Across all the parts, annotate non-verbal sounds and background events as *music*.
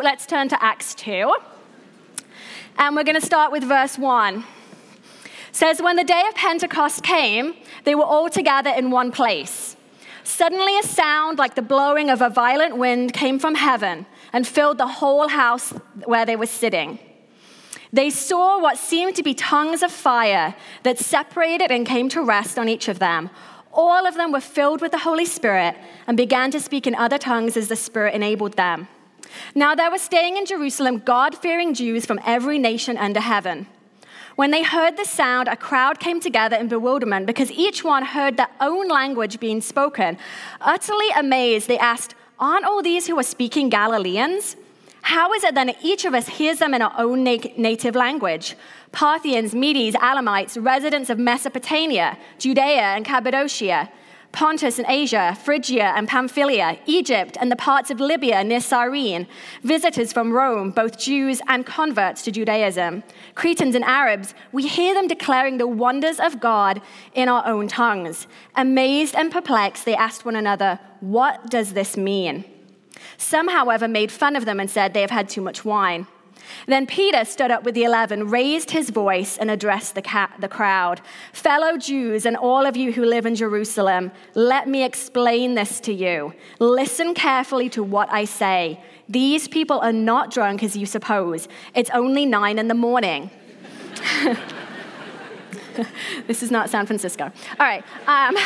Let's turn to Acts 2. And we're going to start with verse 1. It says, When the day of Pentecost came, they were all together in one place. Suddenly, a sound like the blowing of a violent wind came from heaven and filled the whole house where they were sitting. They saw what seemed to be tongues of fire that separated and came to rest on each of them. All of them were filled with the Holy Spirit and began to speak in other tongues as the Spirit enabled them. Now there were staying in Jerusalem God fearing Jews from every nation under heaven. When they heard the sound, a crowd came together in bewilderment because each one heard their own language being spoken. Utterly amazed, they asked, Aren't all these who are speaking Galileans? How is it then that each of us hears them in our own native language? Parthians, Medes, Elamites, residents of Mesopotamia, Judea and Cappadocia Pontus and Asia, Phrygia and Pamphylia, Egypt and the parts of Libya near Cyrene, visitors from Rome, both Jews and converts to Judaism, Cretans and Arabs, we hear them declaring the wonders of God in our own tongues. Amazed and perplexed, they asked one another, What does this mean? Some, however, made fun of them and said they have had too much wine. Then Peter stood up with the eleven, raised his voice, and addressed the, ca- the crowd Fellow Jews, and all of you who live in Jerusalem, let me explain this to you. Listen carefully to what I say. These people are not drunk as you suppose, it's only nine in the morning. *laughs* this is not San Francisco. All right. Um,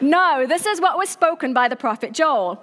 *laughs* no, this is what was spoken by the prophet Joel.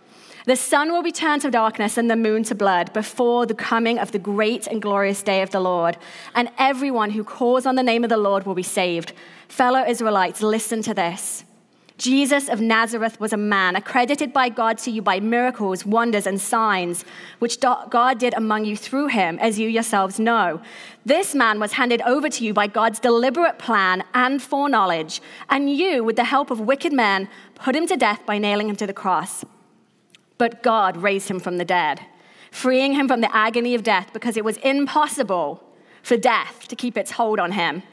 The sun will be turned to darkness and the moon to blood before the coming of the great and glorious day of the Lord. And everyone who calls on the name of the Lord will be saved. Fellow Israelites, listen to this. Jesus of Nazareth was a man accredited by God to you by miracles, wonders, and signs, which God did among you through him, as you yourselves know. This man was handed over to you by God's deliberate plan and foreknowledge, and you, with the help of wicked men, put him to death by nailing him to the cross. But God raised him from the dead, freeing him from the agony of death because it was impossible for death to keep its hold on him.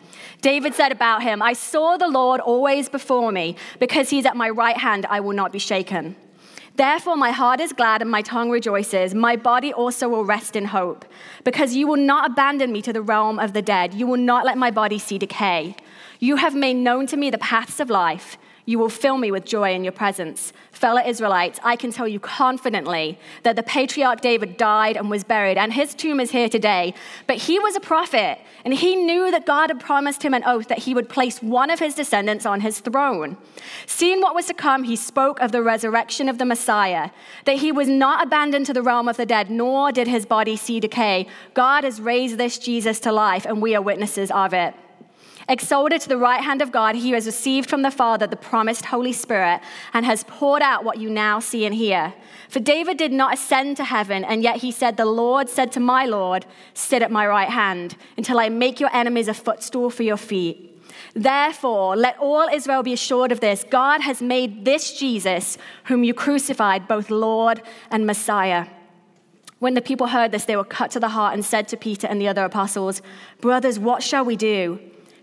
David said about him, I saw the Lord always before me. Because he's at my right hand, I will not be shaken. Therefore, my heart is glad and my tongue rejoices. My body also will rest in hope. Because you will not abandon me to the realm of the dead. You will not let my body see decay. You have made known to me the paths of life. You will fill me with joy in your presence. Fellow Israelites, I can tell you confidently that the patriarch David died and was buried, and his tomb is here today. But he was a prophet, and he knew that God had promised him an oath that he would place one of his descendants on his throne. Seeing what was to come, he spoke of the resurrection of the Messiah, that he was not abandoned to the realm of the dead, nor did his body see decay. God has raised this Jesus to life, and we are witnesses of it. Exalted to the right hand of God, he has received from the Father the promised Holy Spirit and has poured out what you now see and hear. For David did not ascend to heaven, and yet he said, The Lord said to my Lord, Sit at my right hand until I make your enemies a footstool for your feet. Therefore, let all Israel be assured of this God has made this Jesus, whom you crucified, both Lord and Messiah. When the people heard this, they were cut to the heart and said to Peter and the other apostles, Brothers, what shall we do?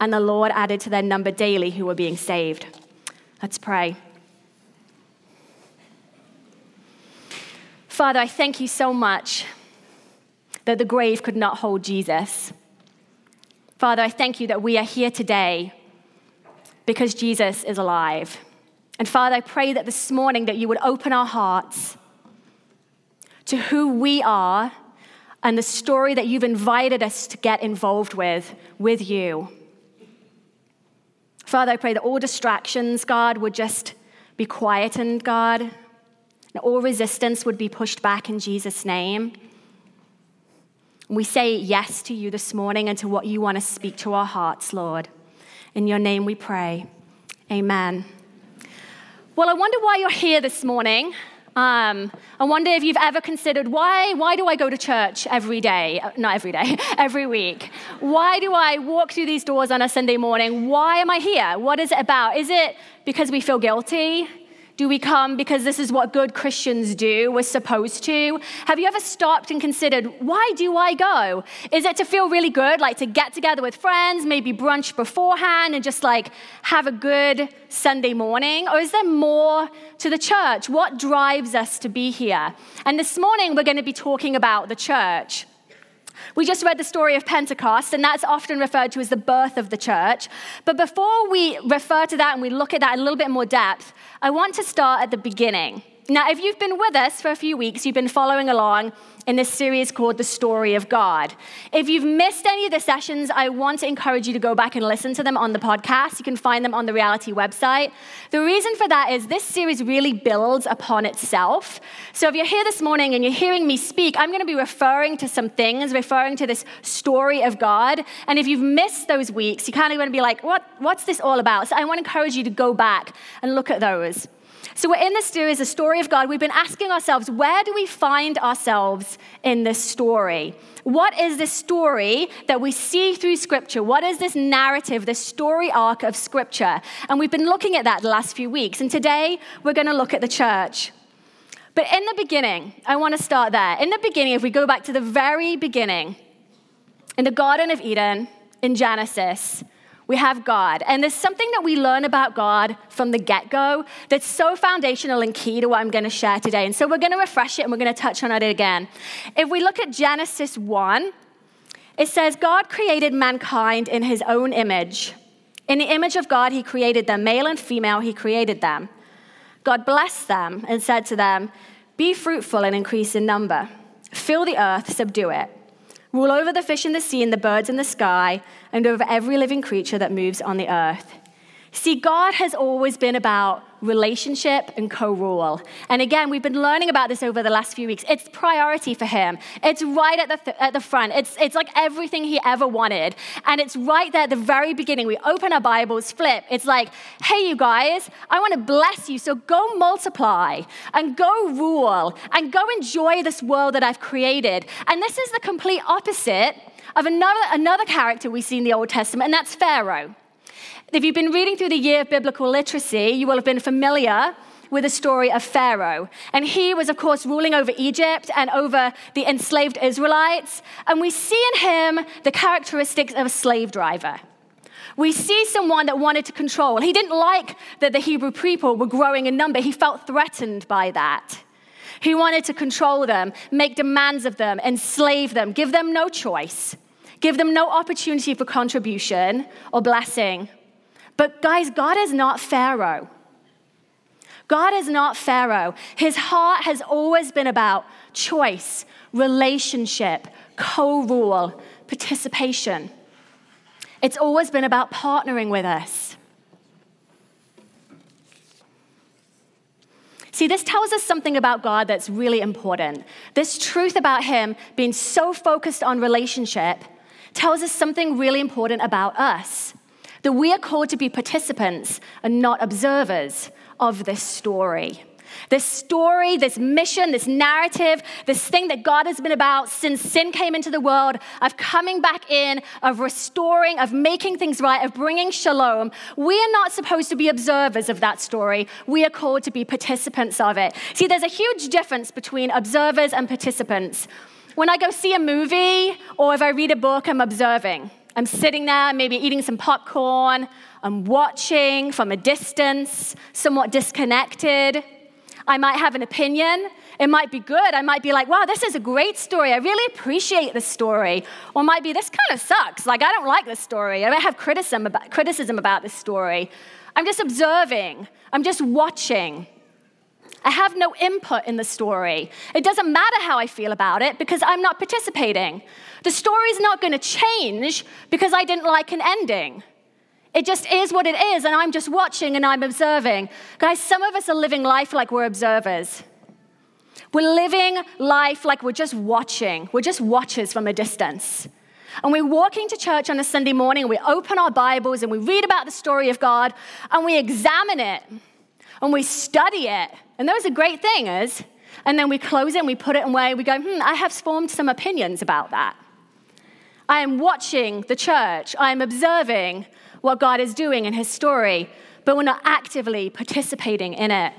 and the Lord added to their number daily who were being saved. Let's pray. Father, I thank you so much that the grave could not hold Jesus. Father, I thank you that we are here today because Jesus is alive. And Father, I pray that this morning that you would open our hearts to who we are and the story that you've invited us to get involved with with you. Father, I pray that all distractions, God, would just be quietened, God. And all resistance would be pushed back in Jesus' name. We say yes to you this morning and to what you want to speak to our hearts, Lord. In your name we pray. Amen. Well, I wonder why you're here this morning. Um, I wonder if you've ever considered why, why do I go to church every day? Uh, not every day, *laughs* every week. Why do I walk through these doors on a Sunday morning? Why am I here? What is it about? Is it because we feel guilty? Do we come because this is what good Christians do? We're supposed to? Have you ever stopped and considered, why do I go? Is it to feel really good, like to get together with friends, maybe brunch beforehand and just like have a good Sunday morning? Or is there more to the church? What drives us to be here? And this morning we're going to be talking about the church. We just read the story of Pentecost, and that's often referred to as the birth of the church. But before we refer to that and we look at that in a little bit more depth, I want to start at the beginning. Now, if you've been with us for a few weeks, you've been following along in this series called The Story of God. If you've missed any of the sessions, I want to encourage you to go back and listen to them on the podcast. You can find them on the Reality website. The reason for that is this series really builds upon itself. So if you're here this morning and you're hearing me speak, I'm going to be referring to some things, referring to this story of God. And if you've missed those weeks, you kind of going to be like, what, what's this all about? So I want to encourage you to go back and look at those. So, we're in this series, the story of God. We've been asking ourselves, where do we find ourselves in this story? What is this story that we see through Scripture? What is this narrative, this story arc of Scripture? And we've been looking at that the last few weeks. And today, we're going to look at the church. But in the beginning, I want to start there. In the beginning, if we go back to the very beginning, in the Garden of Eden, in Genesis, we have God. And there's something that we learn about God from the get go that's so foundational and key to what I'm going to share today. And so we're going to refresh it and we're going to touch on it again. If we look at Genesis 1, it says, God created mankind in his own image. In the image of God, he created them, male and female, he created them. God blessed them and said to them, Be fruitful and increase in number, fill the earth, subdue it rule over the fish in the sea and the birds in the sky, and over every living creature that moves on the earth. See, God has always been about relationship and co rule. And again, we've been learning about this over the last few weeks. It's priority for Him, it's right at the, th- at the front. It's, it's like everything He ever wanted. And it's right there at the very beginning. We open our Bibles, flip. It's like, hey, you guys, I want to bless you. So go multiply and go rule and go enjoy this world that I've created. And this is the complete opposite of another, another character we see in the Old Testament, and that's Pharaoh. If you've been reading through the year of biblical literacy, you will have been familiar with the story of Pharaoh. And he was, of course, ruling over Egypt and over the enslaved Israelites. And we see in him the characteristics of a slave driver. We see someone that wanted to control. He didn't like that the Hebrew people were growing in number, he felt threatened by that. He wanted to control them, make demands of them, enslave them, give them no choice, give them no opportunity for contribution or blessing. But guys, God is not Pharaoh. God is not Pharaoh. His heart has always been about choice, relationship, co rule, participation. It's always been about partnering with us. See, this tells us something about God that's really important. This truth about Him being so focused on relationship tells us something really important about us that we are called to be participants and not observers of this story. This story, this mission, this narrative, this thing that God has been about since sin came into the world, of coming back in, of restoring, of making things right, of bringing shalom. We are not supposed to be observers of that story. We are called to be participants of it. See, there's a huge difference between observers and participants. When I go see a movie or if I read a book, I'm observing. I'm sitting there, maybe eating some popcorn. I'm watching from a distance, somewhat disconnected. I might have an opinion. It might be good. I might be like, wow, this is a great story. I really appreciate this story. Or might be, this kind of sucks. Like, I don't like this story. I might have criticism about, criticism about this story. I'm just observing, I'm just watching. I have no input in the story. It doesn't matter how I feel about it because I'm not participating. The story's not going to change because I didn't like an ending. It just is what it is, and I'm just watching and I'm observing. Guys, some of us are living life like we're observers. We're living life like we're just watching. We're just watchers from a distance. And we walk into church on a Sunday morning, we open our Bibles and we read about the story of God and we examine it and we study it. And those are great things. And then we close it and we put it away. We go, hmm, I have formed some opinions about that. I am watching the church. I am observing what God is doing in his story, but we're not actively participating in it.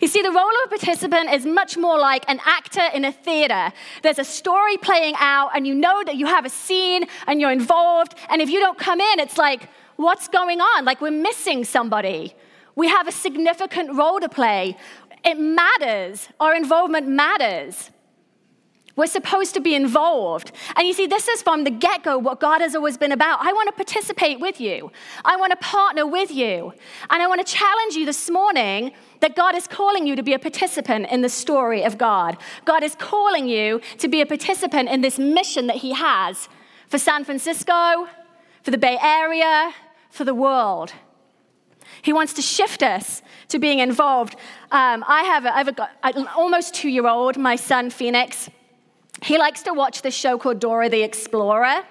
You see, the role of a participant is much more like an actor in a theater. There's a story playing out, and you know that you have a scene and you're involved. And if you don't come in, it's like, what's going on? Like we're missing somebody. We have a significant role to play. It matters. Our involvement matters. We're supposed to be involved. And you see, this is from the get go what God has always been about. I want to participate with you, I want to partner with you. And I want to challenge you this morning that God is calling you to be a participant in the story of God. God is calling you to be a participant in this mission that He has for San Francisco, for the Bay Area, for the world. He wants to shift us to being involved. Um, I have, a, I have a, an almost two year old, my son Phoenix. He likes to watch this show called Dora the Explorer.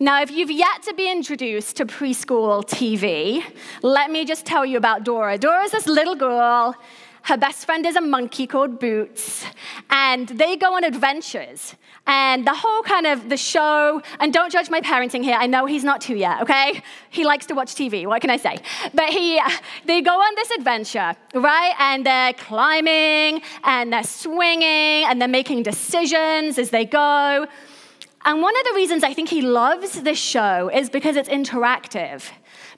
Now, if you've yet to be introduced to preschool TV, let me just tell you about Dora. Dora is this little girl her best friend is a monkey called Boots, and they go on adventures. And the whole kind of the show, and don't judge my parenting here. I know he's not two yet, okay? He likes to watch TV. What can I say? But he, they go on this adventure, right? And they're climbing, and they're swinging, and they're making decisions as they go. And one of the reasons I think he loves this show is because it's interactive.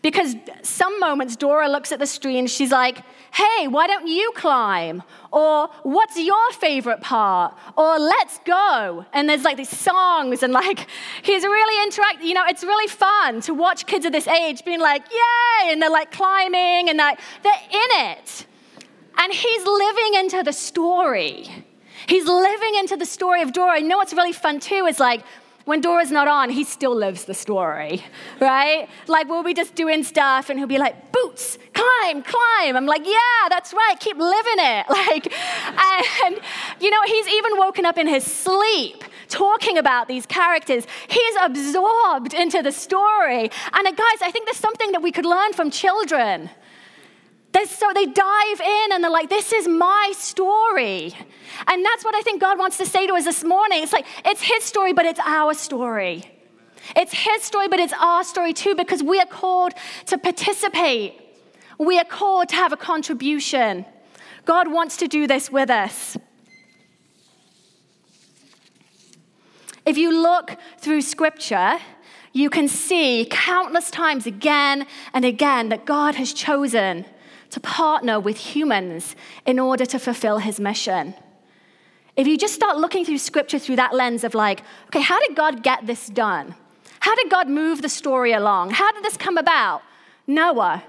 Because some moments Dora looks at the screen, she's like, hey, why don't you climb? Or what's your favorite part? Or let's go. And there's like these songs, and like *laughs* he's really interactive. You know, it's really fun to watch kids of this age being like, yay, and they're like climbing, and they're, they're in it. And he's living into the story. He's living into the story of Dora. You know what's really fun too is like when Dora's not on, he still lives the story, *laughs* right? Like we'll be just doing stuff and he'll be like, boots, climb, climb. I'm like, yeah, that's right, keep living it. *laughs* Like, and you know, he's even woken up in his sleep talking about these characters. He's absorbed into the story. And uh, guys, I think there's something that we could learn from children. They're so they dive in and they're like, this is my story. And that's what I think God wants to say to us this morning. It's like, it's his story, but it's our story. It's his story, but it's our story too, because we are called to participate. We are called to have a contribution. God wants to do this with us. If you look through scripture, you can see countless times again and again that God has chosen to partner with humans in order to fulfill his mission. If you just start looking through scripture through that lens of like, okay, how did God get this done? How did God move the story along? How did this come about? Noah,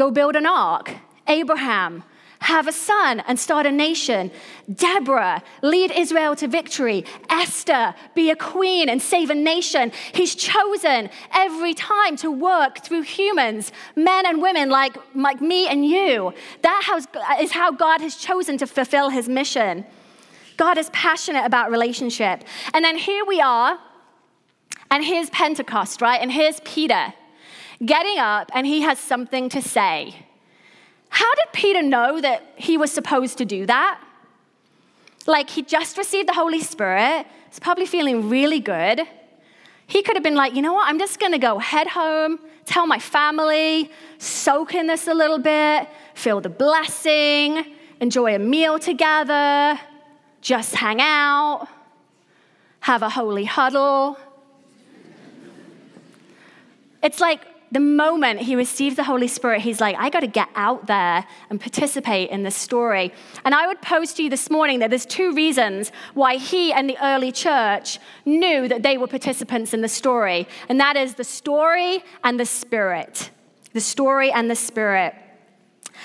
go build an ark. Abraham, have a son and start a nation. Deborah, lead Israel to victory. Esther, be a queen and save a nation. He's chosen every time to work through humans, men and women like, like me and you. That is how God has chosen to fulfill his mission. God is passionate about relationship. And then here we are, and here's Pentecost, right? And here's Peter getting up, and he has something to say. How did Peter know that he was supposed to do that? Like, he just received the Holy Spirit, he's probably feeling really good. He could have been like, you know what, I'm just gonna go head home, tell my family, soak in this a little bit, feel the blessing, enjoy a meal together, just hang out, have a holy huddle. It's like the moment he receives the Holy Spirit, he's like, I got to get out there and participate in this story. And I would pose to you this morning that there's two reasons why he and the early church knew that they were participants in the story. And that is the story and the spirit. The story and the spirit.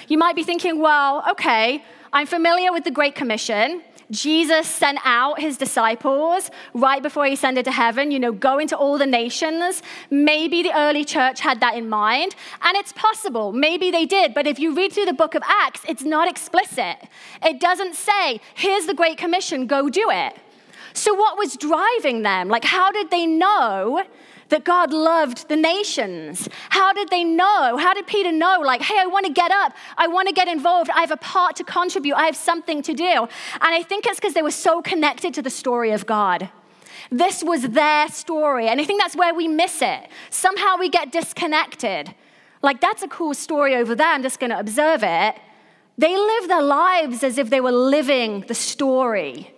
You might be thinking, well, okay, I'm familiar with the Great Commission. Jesus sent out his disciples right before he ascended to heaven, you know, go into all the nations. Maybe the early church had that in mind, and it's possible. Maybe they did, but if you read through the book of Acts, it's not explicit. It doesn't say, here's the Great Commission, go do it. So, what was driving them? Like, how did they know that God loved the nations? How did they know? How did Peter know? Like, hey, I want to get up. I want to get involved. I have a part to contribute. I have something to do. And I think it's because they were so connected to the story of God. This was their story. And I think that's where we miss it. Somehow we get disconnected. Like, that's a cool story over there. I'm just going to observe it. They lived their lives as if they were living the story.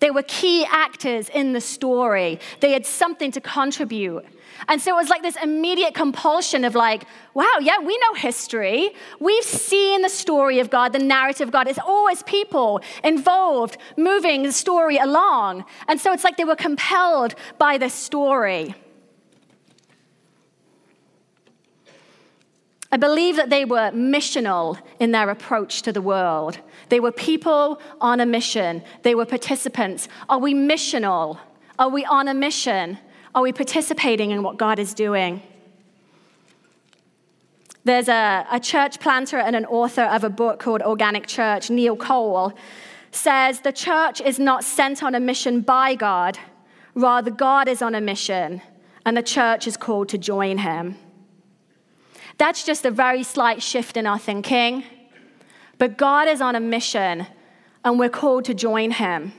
They were key actors in the story. They had something to contribute. And so it was like this immediate compulsion of like, wow, yeah, we know history. We've seen the story of God, the narrative of God. It's always people involved, moving the story along. And so it's like they were compelled by this story. I believe that they were missional in their approach to the world. They were people on a mission, they were participants. Are we missional? Are we on a mission? Are we participating in what God is doing? There's a, a church planter and an author of a book called Organic Church, Neil Cole, says the church is not sent on a mission by God, rather, God is on a mission, and the church is called to join him. That's just a very slight shift in our thinking. But God is on a mission, and we're called to join him.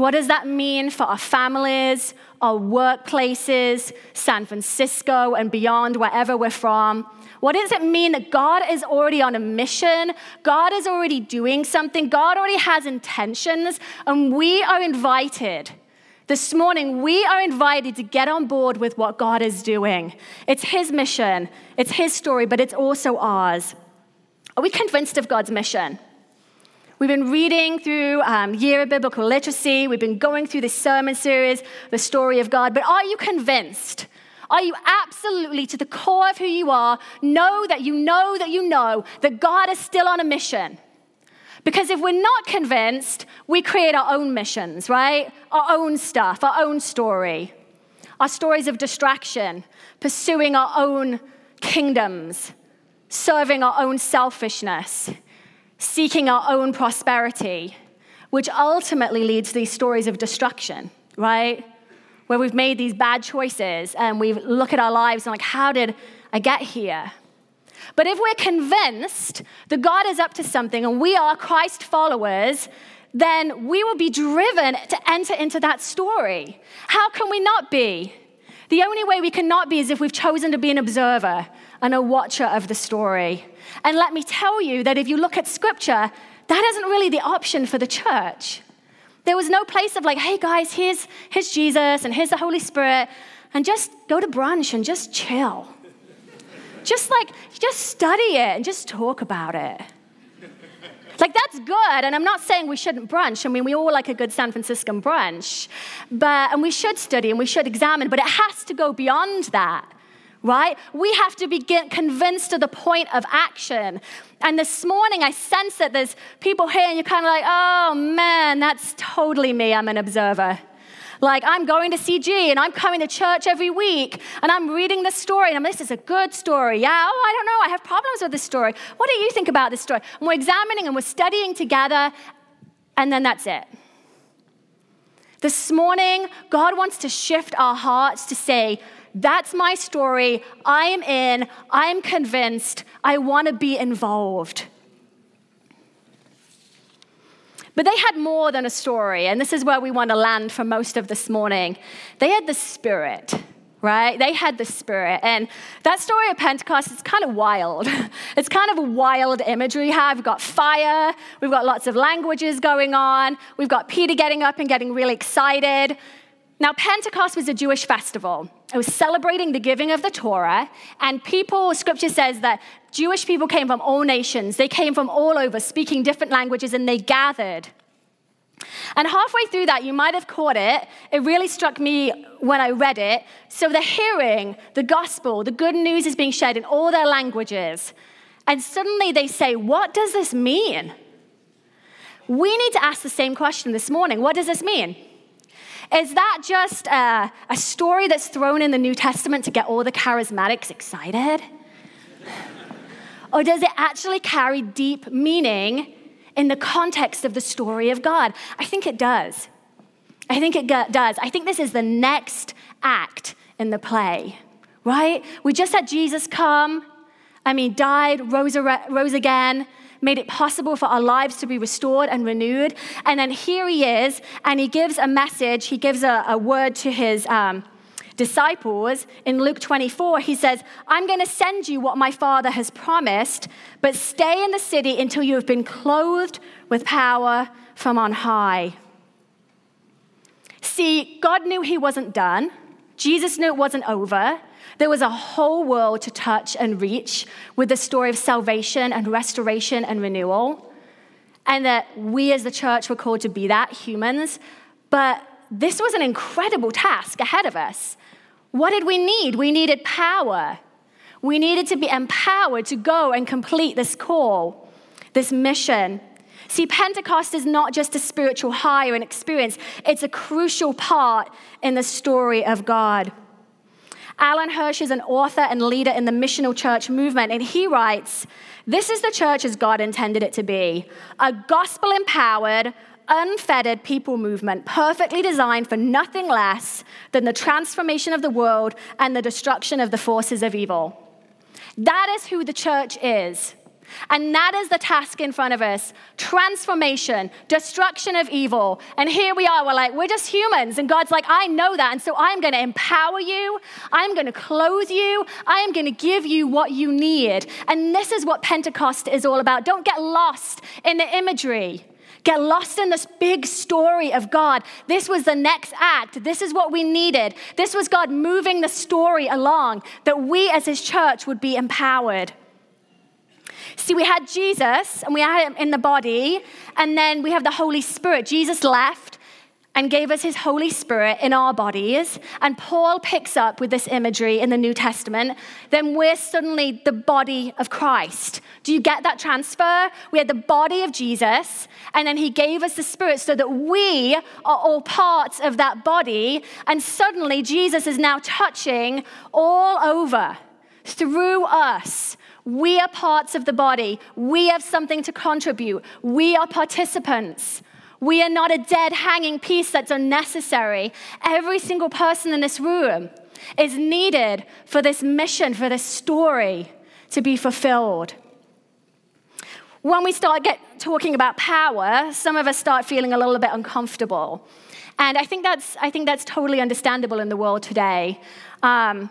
What does that mean for our families, our workplaces, San Francisco, and beyond, wherever we're from? What does it mean that God is already on a mission? God is already doing something. God already has intentions, and we are invited this morning, we are invited to get on board with what God is doing. It's His mission, it's His story, but it's also ours. Are we convinced of God's mission? We've been reading through um, Year of Biblical Literacy. We've been going through this sermon series, The Story of God. But are you convinced? Are you absolutely, to the core of who you are, know that you know that you know that God is still on a mission? Because if we're not convinced, we create our own missions, right? Our own stuff, our own story, our stories of distraction, pursuing our own kingdoms, serving our own selfishness, seeking our own prosperity, which ultimately leads to these stories of destruction, right? Where we've made these bad choices and we look at our lives and like, how did I get here? But if we're convinced that God is up to something and we are Christ followers, then we will be driven to enter into that story. How can we not be? The only way we cannot be is if we've chosen to be an observer and a watcher of the story. And let me tell you that if you look at scripture, that isn't really the option for the church. There was no place of like, hey guys, here's, here's Jesus and here's the Holy Spirit, and just go to brunch and just chill. Just like, just study it and just talk about it. Like, that's good. And I'm not saying we shouldn't brunch. I mean, we all like a good San Franciscan brunch. But, and we should study and we should examine, but it has to go beyond that, right? We have to be convinced to the point of action. And this morning, I sense that there's people here, and you're kind of like, oh man, that's totally me. I'm an observer. Like, I'm going to CG and I'm coming to church every week and I'm reading this story and I'm, this is a good story. Yeah, oh, I don't know. I have problems with this story. What do you think about this story? And we're examining and we're studying together, and then that's it. This morning, God wants to shift our hearts to say, that's my story. I am in. I am convinced. I want to be involved. But they had more than a story, and this is where we want to land for most of this morning. They had the Spirit, right? They had the Spirit. And that story of Pentecost is kind of wild. *laughs* It's kind of a wild imagery we have. We've got fire, we've got lots of languages going on, we've got Peter getting up and getting really excited. Now, Pentecost was a Jewish festival. It was celebrating the giving of the Torah, and people, scripture says that Jewish people came from all nations. They came from all over, speaking different languages, and they gathered. And halfway through that, you might have caught it. It really struck me when I read it. So they're hearing the gospel, the good news is being shared in all their languages. And suddenly they say, What does this mean? We need to ask the same question this morning. What does this mean? Is that just a, a story that's thrown in the New Testament to get all the charismatics excited? or does it actually carry deep meaning in the context of the story of God? I think it does. I think it does. I think this is the next act in the play, right? We just had Jesus come. I mean, died, rose, rose again, made it possible for our lives to be restored and renewed. And then here he is, and he gives a message, he gives a, a word to his um, disciples. In Luke 24, he says, I'm going to send you what my Father has promised, but stay in the city until you have been clothed with power from on high. See, God knew he wasn't done. Jesus knew it wasn't over. There was a whole world to touch and reach with the story of salvation and restoration and renewal. And that we as the church were called to be that, humans. But this was an incredible task ahead of us. What did we need? We needed power. We needed to be empowered to go and complete this call, this mission. See, Pentecost is not just a spiritual high or an experience, it's a crucial part in the story of God. Alan Hirsch is an author and leader in the missional church movement, and he writes This is the church as God intended it to be a gospel empowered, unfettered people movement, perfectly designed for nothing less than the transformation of the world and the destruction of the forces of evil. That is who the church is. And that is the task in front of us transformation, destruction of evil. And here we are, we're like, we're just humans. And God's like, I know that. And so I'm going to empower you, I'm going to clothe you, I am going to give you what you need. And this is what Pentecost is all about. Don't get lost in the imagery. Get lost in this big story of God. This was the next act. This is what we needed. This was God moving the story along that we as His church would be empowered. See, we had Jesus and we had him in the body, and then we have the Holy Spirit. Jesus left and gave us his Holy Spirit in our bodies. And Paul picks up with this imagery in the New Testament. Then we're suddenly the body of Christ. Do you get that transfer? We had the body of Jesus, and then he gave us the Spirit so that we are all parts of that body. And suddenly Jesus is now touching all over through us we are parts of the body. We have something to contribute. We are participants. We are not a dead hanging piece that's unnecessary. Every single person in this room is needed for this mission, for this story to be fulfilled. When we start get, talking about power, some of us start feeling a little bit uncomfortable. And I think that's, I think that's totally understandable in the world today. Um,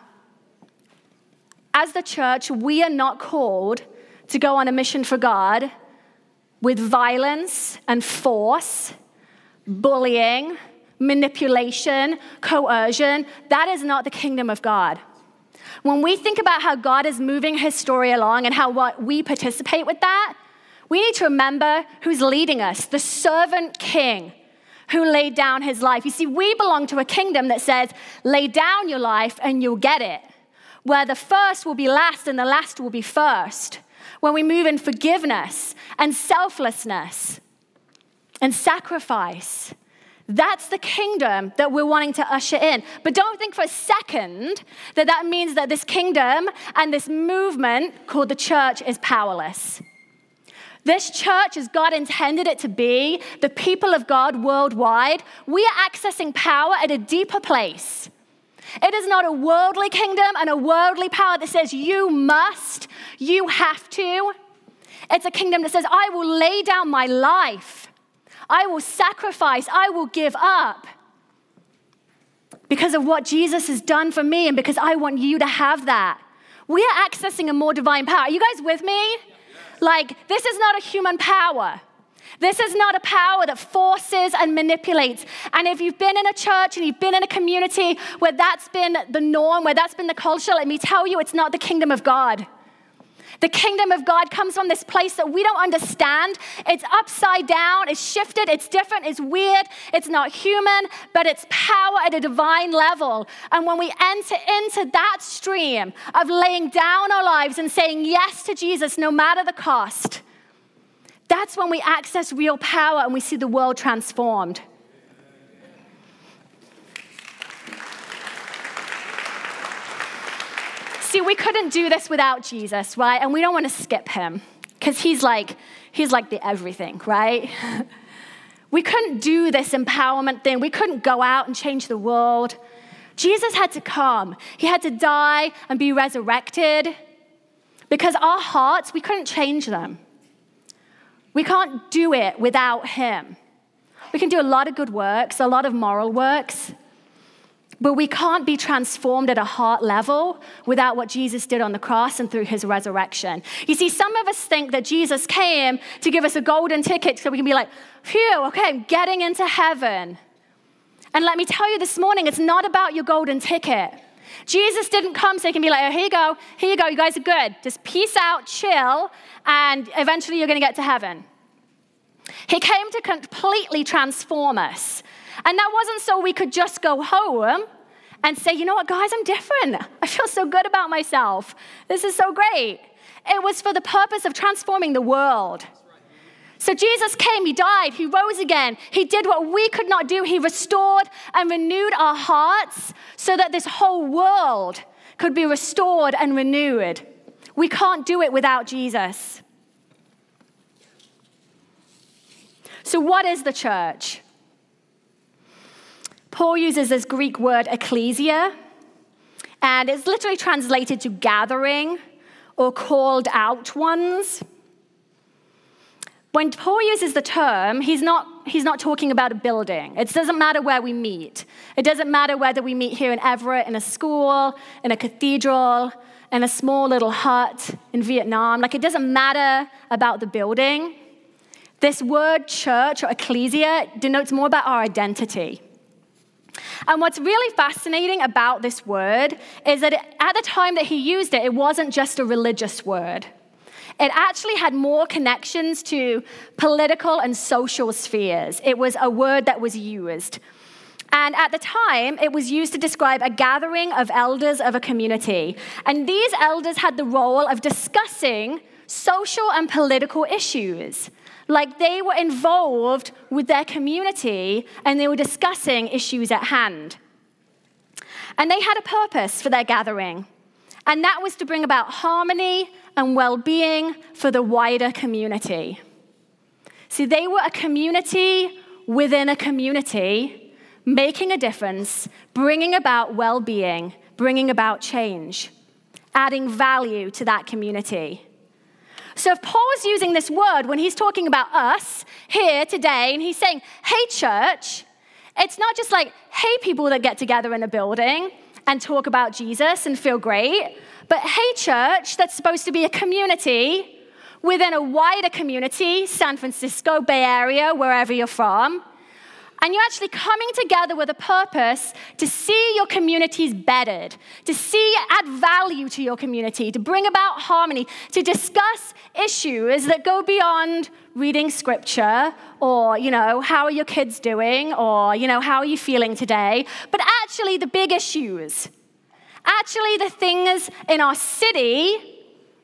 as the church, we are not called to go on a mission for God with violence and force, bullying, manipulation, coercion. That is not the kingdom of God. When we think about how God is moving his story along and how what we participate with that, we need to remember who's leading us the servant king who laid down his life. You see, we belong to a kingdom that says, lay down your life and you'll get it where the first will be last and the last will be first. When we move in forgiveness and selflessness and sacrifice. That's the kingdom that we're wanting to usher in. But don't think for a second that that means that this kingdom and this movement called the church is powerless. This church, as God intended it to be, the people of God worldwide, we are accessing power at a deeper place. It is not a worldly kingdom and a worldly power that says you must, you have to. It's a kingdom that says, I will lay down my life, I will sacrifice, I will give up because of what Jesus has done for me and because I want you to have that. We are accessing a more divine power. Are you guys with me? Like, this is not a human power. This is not a power that forces and manipulates. And if you've been in a church and you've been in a community where that's been the norm, where that's been the culture, let me tell you, it's not the kingdom of God. The kingdom of God comes from this place that we don't understand. It's upside down, it's shifted, it's different, it's weird, it's not human, but it's power at a divine level. And when we enter into that stream of laying down our lives and saying yes to Jesus no matter the cost, that's when we access real power and we see the world transformed. See, we couldn't do this without Jesus, right? And we don't want to skip him because he's like, he's like the everything, right? *laughs* we couldn't do this empowerment thing. We couldn't go out and change the world. Jesus had to come. He had to die and be resurrected because our hearts, we couldn't change them. We can't do it without him. We can do a lot of good works, a lot of moral works, but we can't be transformed at a heart level without what Jesus did on the cross and through his resurrection. You see, some of us think that Jesus came to give us a golden ticket so we can be like, phew, okay, I'm getting into heaven. And let me tell you this morning, it's not about your golden ticket. Jesus didn't come so he can be like, oh, here you go, here you go, you guys are good. Just peace out, chill, and eventually you're going to get to heaven. He came to completely transform us. And that wasn't so we could just go home and say, you know what, guys, I'm different. I feel so good about myself. This is so great. It was for the purpose of transforming the world. So Jesus came, He died, He rose again. He did what we could not do. He restored and renewed our hearts so that this whole world could be restored and renewed. We can't do it without Jesus. So, what is the church? Paul uses this Greek word ecclesia, and it's literally translated to gathering or called out ones. When Paul uses the term, he's not, he's not talking about a building. It doesn't matter where we meet. It doesn't matter whether we meet here in Everett, in a school, in a cathedral, in a small little hut in Vietnam. Like, it doesn't matter about the building. This word church or ecclesia denotes more about our identity. And what's really fascinating about this word is that at the time that he used it, it wasn't just a religious word. It actually had more connections to political and social spheres. It was a word that was used. And at the time, it was used to describe a gathering of elders of a community. And these elders had the role of discussing social and political issues like they were involved with their community and they were discussing issues at hand. And they had a purpose for their gathering, and that was to bring about harmony and well being for the wider community. See, they were a community within a community, making a difference, bringing about well being, bringing about change, adding value to that community. So if Paul's using this word when he's talking about us here today, and he's saying, hey, church, it's not just like, hey, people that get together in a building and talk about Jesus and feel great, but hey, church, that's supposed to be a community within a wider community, San Francisco, Bay Area, wherever you're from. And you're actually coming together with a purpose to see your communities bettered, to see, add value to your community, to bring about harmony, to discuss issues that go beyond reading scripture or, you know, how are your kids doing or, you know, how are you feeling today, but actually the big issues. Actually, the things in our city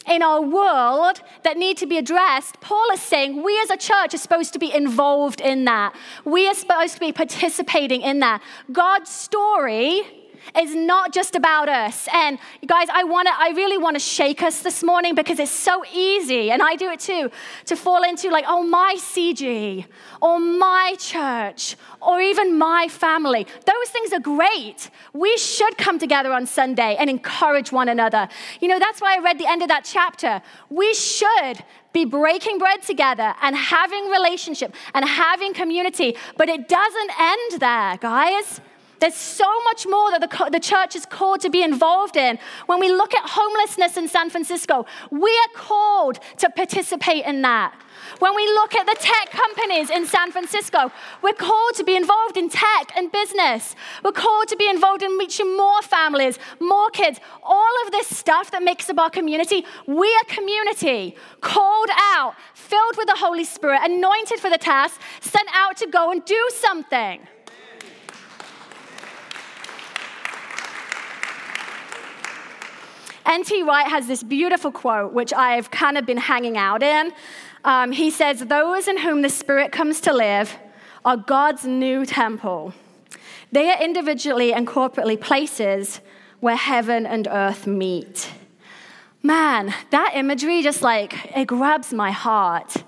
in our world that need to be addressed, Paul is saying we as a church are supposed to be involved in that. We are supposed to be participating in that. God's story is not just about us. And you guys, I want to I really want to shake us this morning because it's so easy and I do it too to fall into like, "Oh, my CG or my church or even my family." Those things are great. We should come together on Sunday and encourage one another. You know, that's why I read the end of that chapter. We should be breaking bread together and having relationship and having community, but it doesn't end there, guys. There's so much more that the, the church is called to be involved in. When we look at homelessness in San Francisco, we are called to participate in that. When we look at the tech companies in San Francisco, we're called to be involved in tech and business. We're called to be involved in reaching more families, more kids, all of this stuff that makes up our community. We are community, called out, filled with the Holy Spirit, anointed for the task, sent out to go and do something. N.T. Wright has this beautiful quote, which I've kind of been hanging out in. Um, he says, Those in whom the Spirit comes to live are God's new temple. They are individually and corporately places where heaven and earth meet. Man, that imagery just like, it grabs my heart.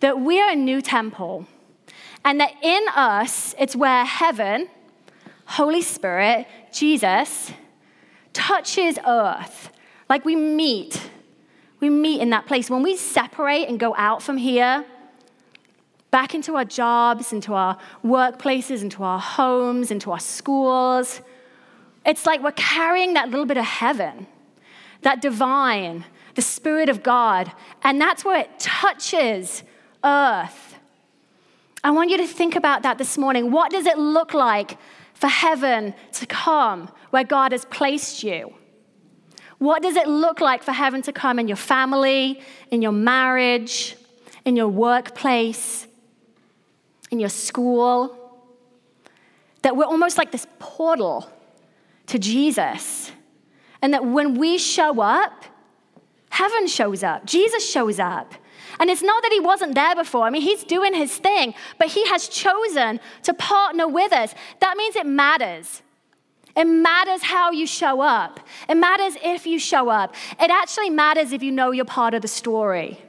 That we are a new temple, and that in us, it's where heaven, Holy Spirit, Jesus, touches earth. Like we meet we meet in that place. When we separate and go out from here, back into our jobs, into our workplaces, into our homes, into our schools, it's like we're carrying that little bit of heaven, that divine, the Spirit of God, and that's where it touches earth. I want you to think about that this morning. What does it look like for heaven to come where God has placed you? What does it look like for heaven to come in your family, in your marriage, in your workplace, in your school? That we're almost like this portal to Jesus. And that when we show up, heaven shows up, Jesus shows up. And it's not that he wasn't there before. I mean, he's doing his thing, but he has chosen to partner with us. That means it matters. It matters how you show up. It matters if you show up. It actually matters if you know you're part of the story.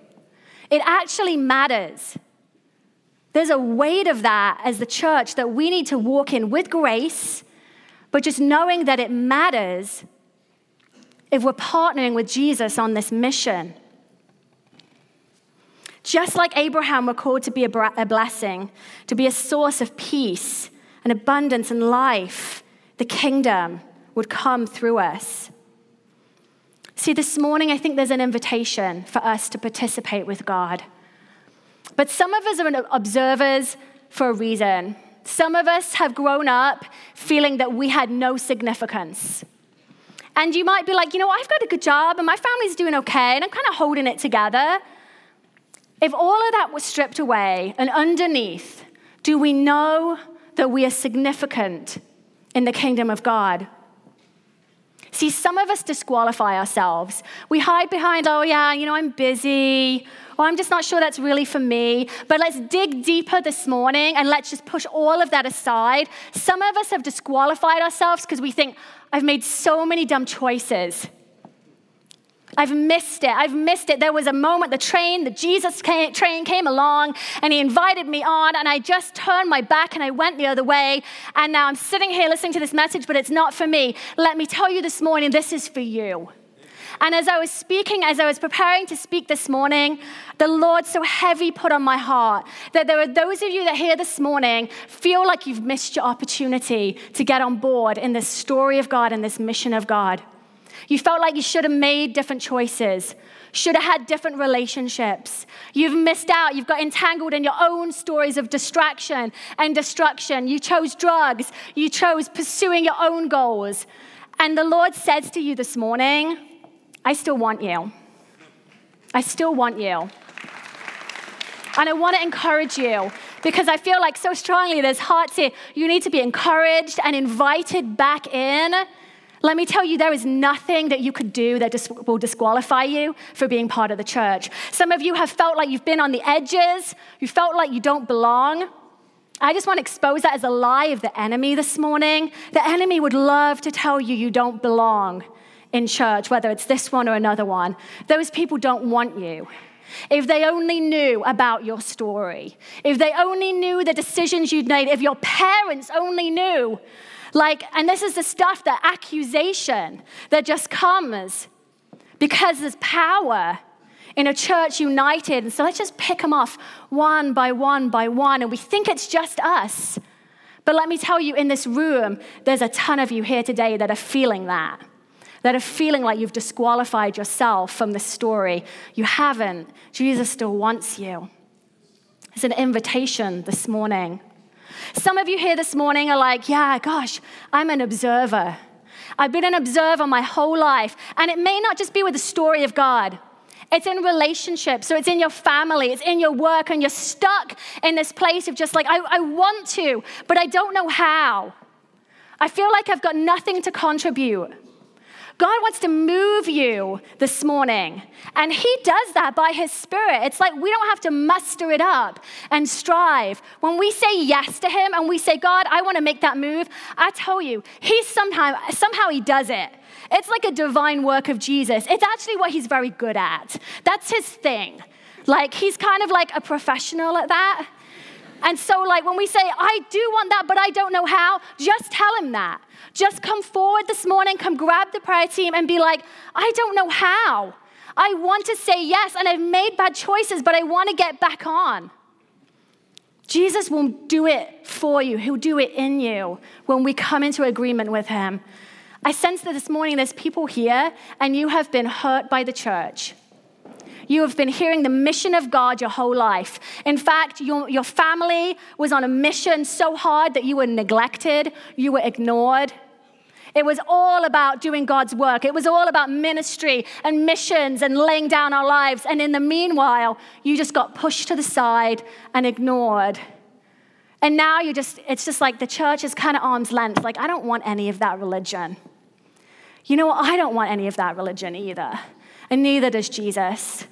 It actually matters. There's a weight of that as the church that we need to walk in with grace, but just knowing that it matters if we're partnering with Jesus on this mission. Just like Abraham, we're called to be a blessing, to be a source of peace and abundance and life the kingdom would come through us. See, this morning, I think there's an invitation for us to participate with God. But some of us are observers for a reason. Some of us have grown up feeling that we had no significance. And you might be like, you know, I've got a good job and my family's doing okay and I'm kind of holding it together. If all of that was stripped away and underneath, do we know that we are significant in the kingdom of God. See, some of us disqualify ourselves. We hide behind, oh, yeah, you know, I'm busy, or I'm just not sure that's really for me. But let's dig deeper this morning and let's just push all of that aside. Some of us have disqualified ourselves because we think, I've made so many dumb choices. I've missed it. I've missed it. There was a moment, the train, the Jesus came, train came along, and he invited me on, and I just turned my back and I went the other way. And now I'm sitting here listening to this message, but it's not for me. Let me tell you this morning, this is for you. And as I was speaking, as I was preparing to speak this morning, the Lord so heavy put on my heart that there are those of you that here this morning feel like you've missed your opportunity to get on board in this story of God and this mission of God. You felt like you should have made different choices, should have had different relationships. You've missed out. You've got entangled in your own stories of distraction and destruction. You chose drugs. You chose pursuing your own goals. And the Lord says to you this morning, I still want you. I still want you. And I want to encourage you because I feel like so strongly there's hearts here. You need to be encouraged and invited back in let me tell you, there is nothing that you could do that dis- will disqualify you for being part of the church. Some of you have felt like you've been on the edges, you felt like you don't belong. I just want to expose that as a lie of the enemy this morning. The enemy would love to tell you you don't belong in church, whether it's this one or another one. Those people don't want you. If they only knew about your story, if they only knew the decisions you'd made, if your parents only knew like, and this is the stuff, the accusation that just comes because there's power in a church united. And so let's just pick them off one by one by one. And we think it's just us. But let me tell you, in this room, there's a ton of you here today that are feeling that, that are feeling like you've disqualified yourself from the story. You haven't. Jesus still wants you. It's an invitation this morning. Some of you here this morning are like, yeah, gosh, I'm an observer. I've been an observer my whole life. And it may not just be with the story of God. It's in relationships. So it's in your family, it's in your work, and you're stuck in this place of just like, I, I want to, but I don't know how. I feel like I've got nothing to contribute. God wants to move you this morning. And He does that by His Spirit. It's like we don't have to muster it up and strive. When we say yes to Him and we say, God, I want to make that move, I tell you, He somehow, somehow He does it. It's like a divine work of Jesus. It's actually what He's very good at. That's His thing. Like, He's kind of like a professional at that. And so, like, when we say, I do want that, but I don't know how, just tell him that. Just come forward this morning, come grab the prayer team, and be like, I don't know how. I want to say yes, and I've made bad choices, but I want to get back on. Jesus will do it for you, He'll do it in you when we come into agreement with Him. I sense that this morning there's people here, and you have been hurt by the church. You have been hearing the mission of God your whole life. In fact, your, your family was on a mission so hard that you were neglected, you were ignored. It was all about doing God's work. It was all about ministry and missions and laying down our lives. And in the meanwhile, you just got pushed to the side and ignored. And now you just, it's just like the church is kind of arm's length. Like, I don't want any of that religion. You know what? I don't want any of that religion either. And neither does Jesus.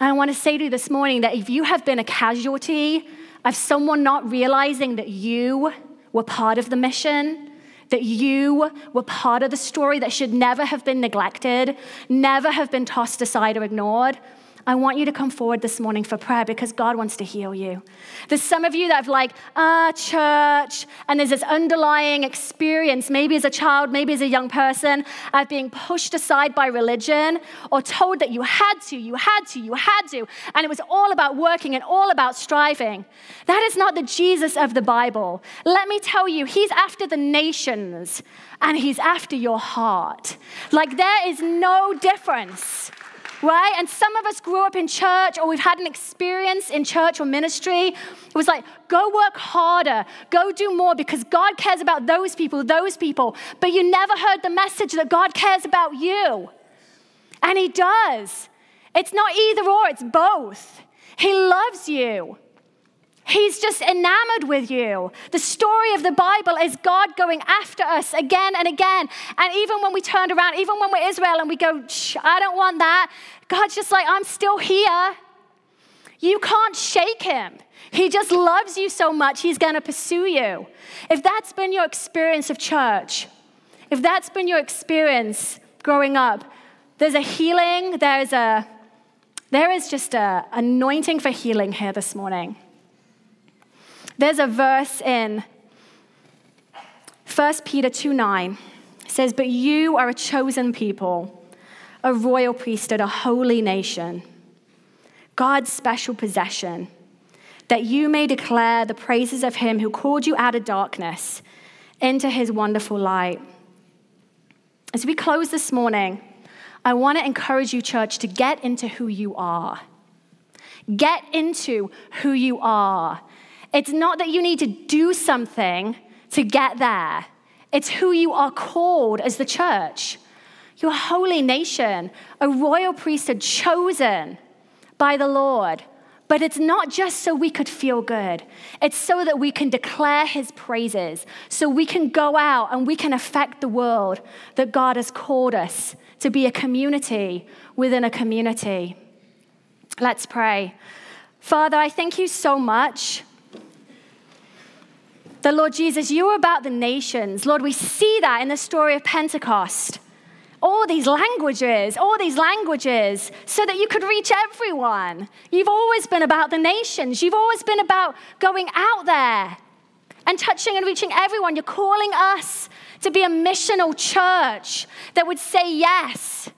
I want to say to you this morning that if you have been a casualty of someone not realizing that you were part of the mission, that you were part of the story that should never have been neglected, never have been tossed aside or ignored, I want you to come forward this morning for prayer because God wants to heal you. There's some of you that have like, ah, church, and there's this underlying experience, maybe as a child, maybe as a young person, of being pushed aside by religion or told that you had to, you had to, you had to, and it was all about working and all about striving. That is not the Jesus of the Bible. Let me tell you, He's after the nations and He's after your heart. Like there is no difference right? And some of us grew up in church or we've had an experience in church or ministry. It was like, go work harder, go do more because God cares about those people, those people. But you never heard the message that God cares about you. And He does. It's not either or, it's both. He loves you. He's just enamored with you. The story of the Bible is God going after us again and again. And even when we turned around, even when we're Israel and we go, I don't want that, God's just like, I'm still here. You can't shake him. He just loves you so much, he's going to pursue you. If that's been your experience of church, if that's been your experience growing up, there's a healing, there's a there is just a anointing for healing here this morning. There's a verse in 1 Peter 2 9. Says, But you are a chosen people, a royal priesthood, a holy nation, God's special possession, that you may declare the praises of him who called you out of darkness into his wonderful light. As we close this morning, I want to encourage you, church, to get into who you are. Get into who you are. It's not that you need to do something to get there, it's who you are called as the church. You're a holy nation, a royal priesthood chosen by the Lord. But it's not just so we could feel good. It's so that we can declare his praises, so we can go out and we can affect the world that God has called us to be a community within a community. Let's pray. Father, I thank you so much the Lord Jesus, you were about the nations. Lord, we see that in the story of Pentecost. All these languages, all these languages, so that you could reach everyone. You've always been about the nations. You've always been about going out there and touching and reaching everyone. You're calling us to be a missional church that would say yes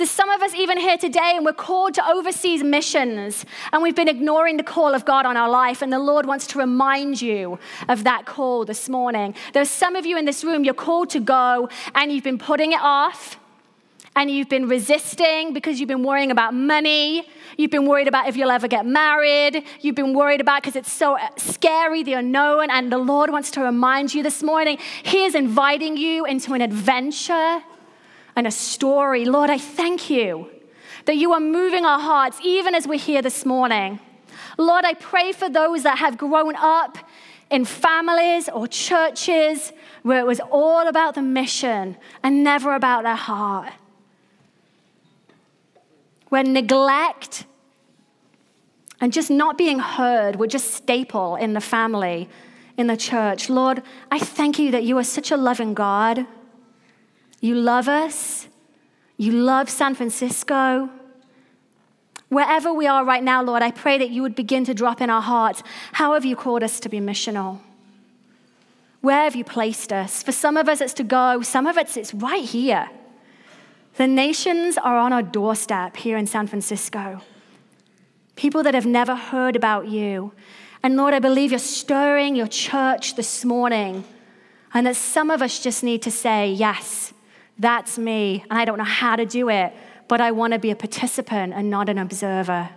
There's some of us even here today, and we're called to overseas missions, and we've been ignoring the call of God on our life, and the Lord wants to remind you of that call this morning. There's some of you in this room, you're called to go, and you've been putting it off, and you've been resisting because you've been worrying about money. You've been worried about if you'll ever get married. You've been worried about because it's so scary, the unknown. And the Lord wants to remind you this morning He is inviting you into an adventure and a story. Lord, I thank you that you are moving our hearts even as we're here this morning. Lord, I pray for those that have grown up in families or churches where it was all about the mission and never about their heart. Where neglect and just not being heard were just staple in the family, in the church. Lord, I thank you that you are such a loving God. You love us. You love San Francisco. Wherever we are right now, Lord, I pray that you would begin to drop in our hearts. How have you called us to be missional? Where have you placed us? For some of us, it's to go, some of us, it's right here. The nations are on our doorstep here in San Francisco. People that have never heard about you. And Lord, I believe you're stirring your church this morning. And that some of us just need to say, Yes, that's me. And I don't know how to do it, but I want to be a participant and not an observer.